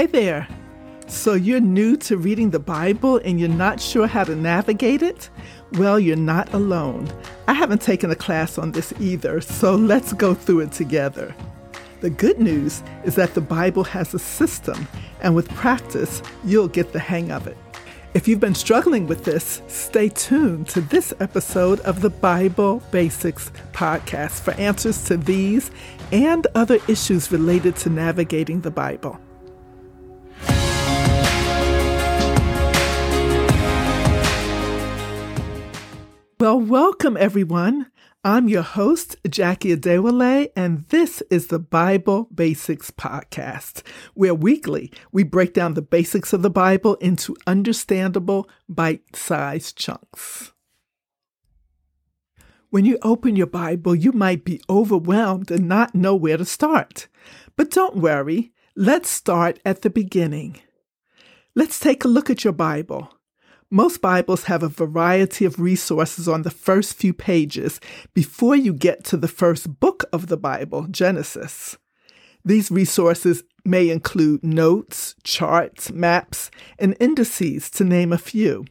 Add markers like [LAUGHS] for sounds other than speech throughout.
Hey there. So you're new to reading the Bible and you're not sure how to navigate it? Well, you're not alone. I haven't taken a class on this either, so let's go through it together. The good news is that the Bible has a system, and with practice, you'll get the hang of it. If you've been struggling with this, stay tuned to this episode of the Bible Basics podcast for answers to these and other issues related to navigating the Bible. Well, welcome everyone. I'm your host, Jackie Adewale, and this is the Bible Basics Podcast, where weekly we break down the basics of the Bible into understandable, bite sized chunks. When you open your Bible, you might be overwhelmed and not know where to start. But don't worry, let's start at the beginning. Let's take a look at your Bible. Most Bibles have a variety of resources on the first few pages before you get to the first book of the Bible, Genesis. These resources may include notes, charts, maps, and indices, to name a few.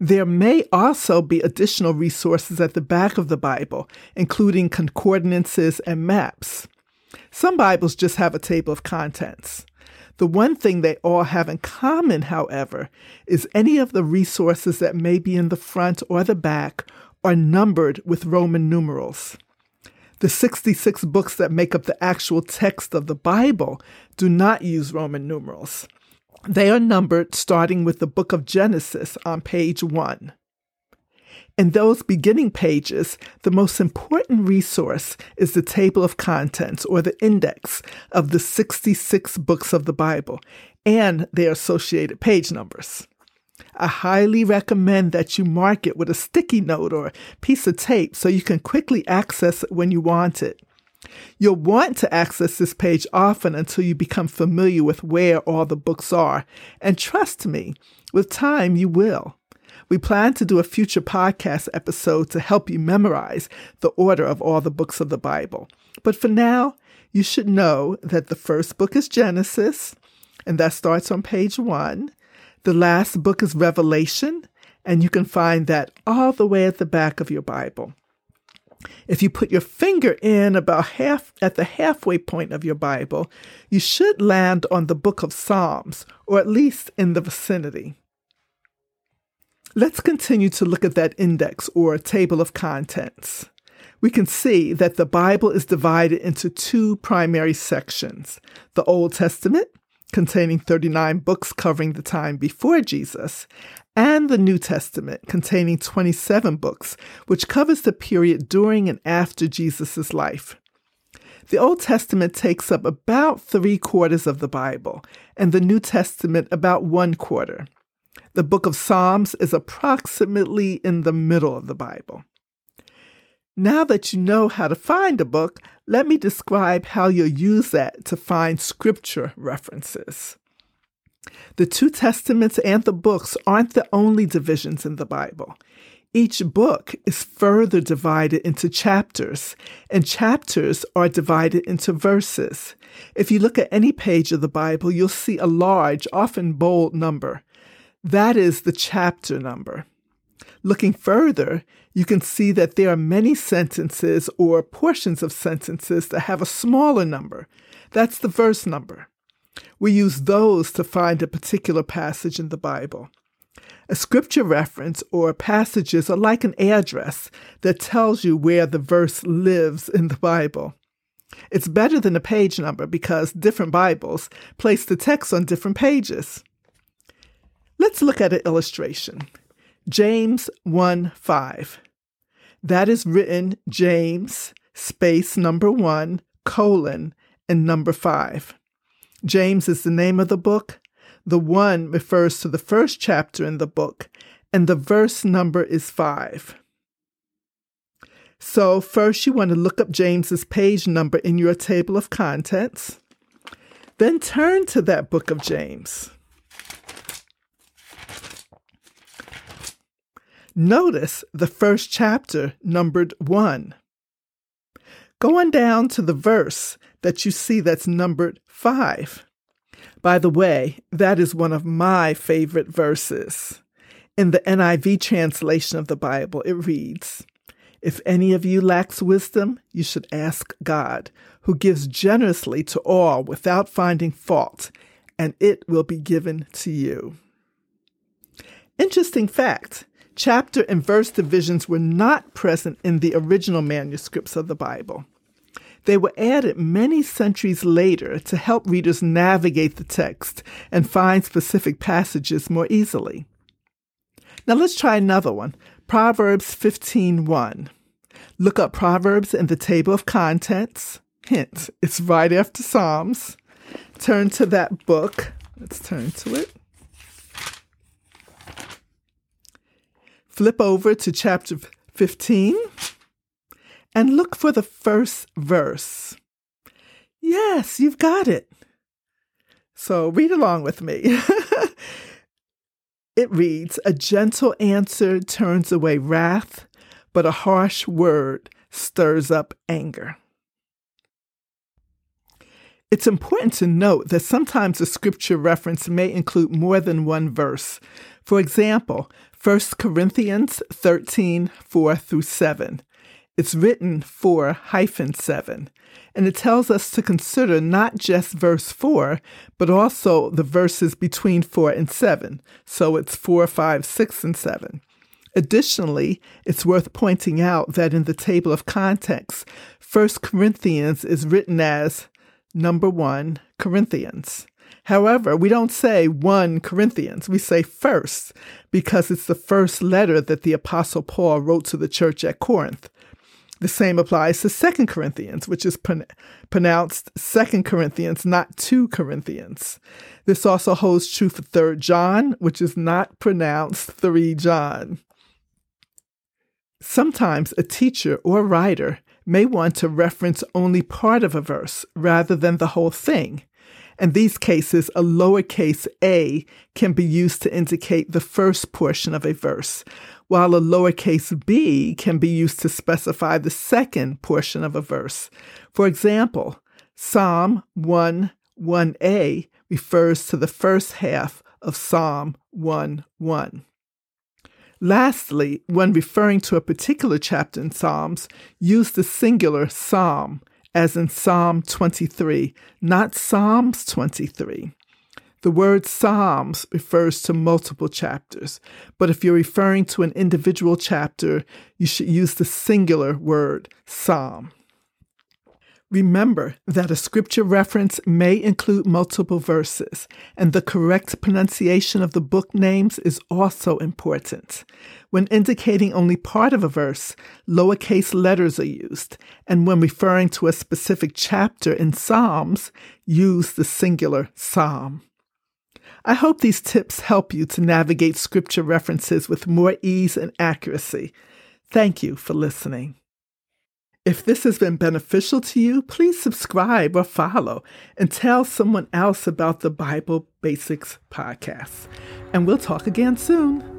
There may also be additional resources at the back of the Bible, including concordances and maps. Some Bibles just have a table of contents. The one thing they all have in common, however, is any of the resources that may be in the front or the back are numbered with Roman numerals. The 66 books that make up the actual text of the Bible do not use Roman numerals. They are numbered starting with the book of Genesis on page 1. In those beginning pages, the most important resource is the table of contents or the index of the 66 books of the Bible and their associated page numbers. I highly recommend that you mark it with a sticky note or piece of tape so you can quickly access it when you want it. You'll want to access this page often until you become familiar with where all the books are, and trust me, with time you will. We plan to do a future podcast episode to help you memorize the order of all the books of the Bible. But for now, you should know that the first book is Genesis, and that starts on page one. The last book is Revelation, and you can find that all the way at the back of your Bible. If you put your finger in about half at the halfway point of your Bible, you should land on the book of Psalms, or at least in the vicinity. Let's continue to look at that index or table of contents. We can see that the Bible is divided into two primary sections the Old Testament, containing 39 books covering the time before Jesus, and the New Testament, containing 27 books, which covers the period during and after Jesus' life. The Old Testament takes up about three quarters of the Bible, and the New Testament about one quarter. The book of Psalms is approximately in the middle of the Bible. Now that you know how to find a book, let me describe how you'll use that to find scripture references. The two testaments and the books aren't the only divisions in the Bible. Each book is further divided into chapters, and chapters are divided into verses. If you look at any page of the Bible, you'll see a large, often bold number. That is the chapter number. Looking further, you can see that there are many sentences or portions of sentences that have a smaller number. That's the verse number. We use those to find a particular passage in the Bible. A scripture reference or passages are like an address that tells you where the verse lives in the Bible. It's better than a page number because different Bibles place the text on different pages. Let's look at an illustration. James 1 5. That is written James space number 1 colon and number 5. James is the name of the book. The 1 refers to the first chapter in the book, and the verse number is 5. So, first you want to look up James's page number in your table of contents. Then turn to that book of James. Notice the first chapter, numbered 1. Go on down to the verse that you see that's numbered 5. By the way, that is one of my favorite verses. In the NIV translation of the Bible, it reads If any of you lacks wisdom, you should ask God, who gives generously to all without finding fault, and it will be given to you. Interesting fact chapter and verse divisions were not present in the original manuscripts of the Bible. They were added many centuries later to help readers navigate the text and find specific passages more easily. Now let's try another one. Proverbs 15:1. Look up Proverbs in the table of contents. Hint, it's right after Psalms. Turn to that book. Let's turn to it. Flip over to chapter 15 and look for the first verse. Yes, you've got it. So read along with me. [LAUGHS] it reads A gentle answer turns away wrath, but a harsh word stirs up anger. It's important to note that sometimes a scripture reference may include more than one verse. For example, 1 Corinthians 13 4 through 7 it's written 4 hyphen 7, and it tells us to consider not just verse 4, but also the verses between 4 and 7. So it's 4, 5, 6, and 7. Additionally, it's worth pointing out that in the table of context, 1 Corinthians is written as number 1 Corinthians. However, we don't say 1 Corinthians, we say first, because it's the first letter that the Apostle Paul wrote to the church at Corinth. The same applies to Second Corinthians, which is pron- pronounced Second Corinthians, not 2 Corinthians. This also holds true for Third John, which is not pronounced 3 John. Sometimes a teacher or writer may want to reference only part of a verse rather than the whole thing. In these cases, a lowercase a can be used to indicate the first portion of a verse, while a lowercase b can be used to specify the second portion of a verse. For example, Psalm 1 1a refers to the first half of Psalm 1 1. Lastly, when referring to a particular chapter in Psalms, use the singular psalm, as in Psalm 23, not Psalms 23. The word Psalms refers to multiple chapters, but if you're referring to an individual chapter, you should use the singular word Psalm. Remember that a scripture reference may include multiple verses, and the correct pronunciation of the book names is also important. When indicating only part of a verse, lowercase letters are used, and when referring to a specific chapter in Psalms, use the singular psalm. I hope these tips help you to navigate scripture references with more ease and accuracy. Thank you for listening. If this has been beneficial to you, please subscribe or follow and tell someone else about the Bible Basics podcast. And we'll talk again soon.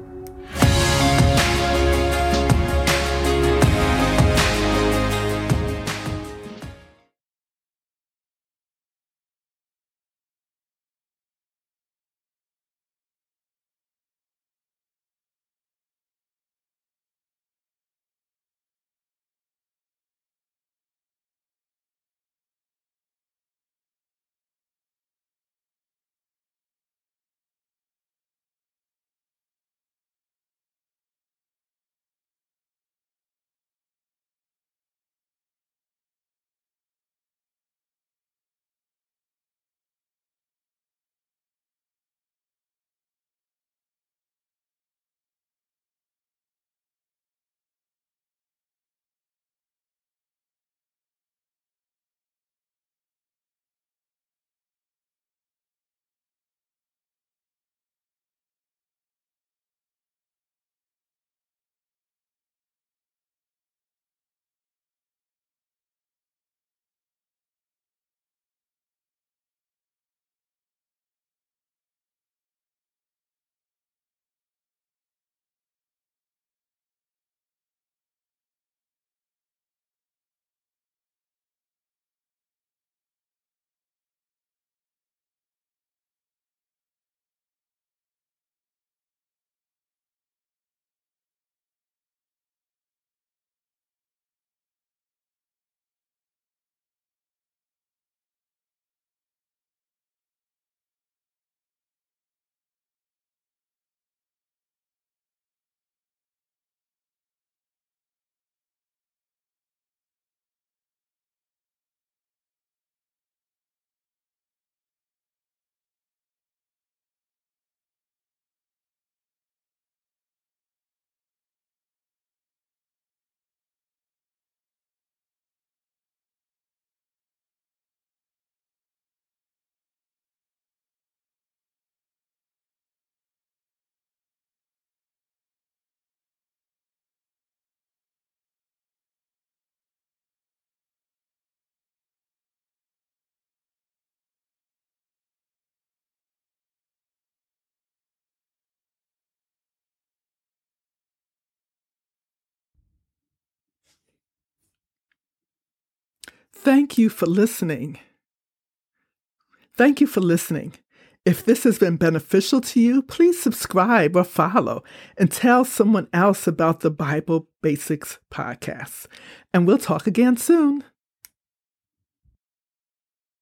Thank you for listening. Thank you for listening. If this has been beneficial to you, please subscribe or follow and tell someone else about the Bible Basics podcast. And we'll talk again soon.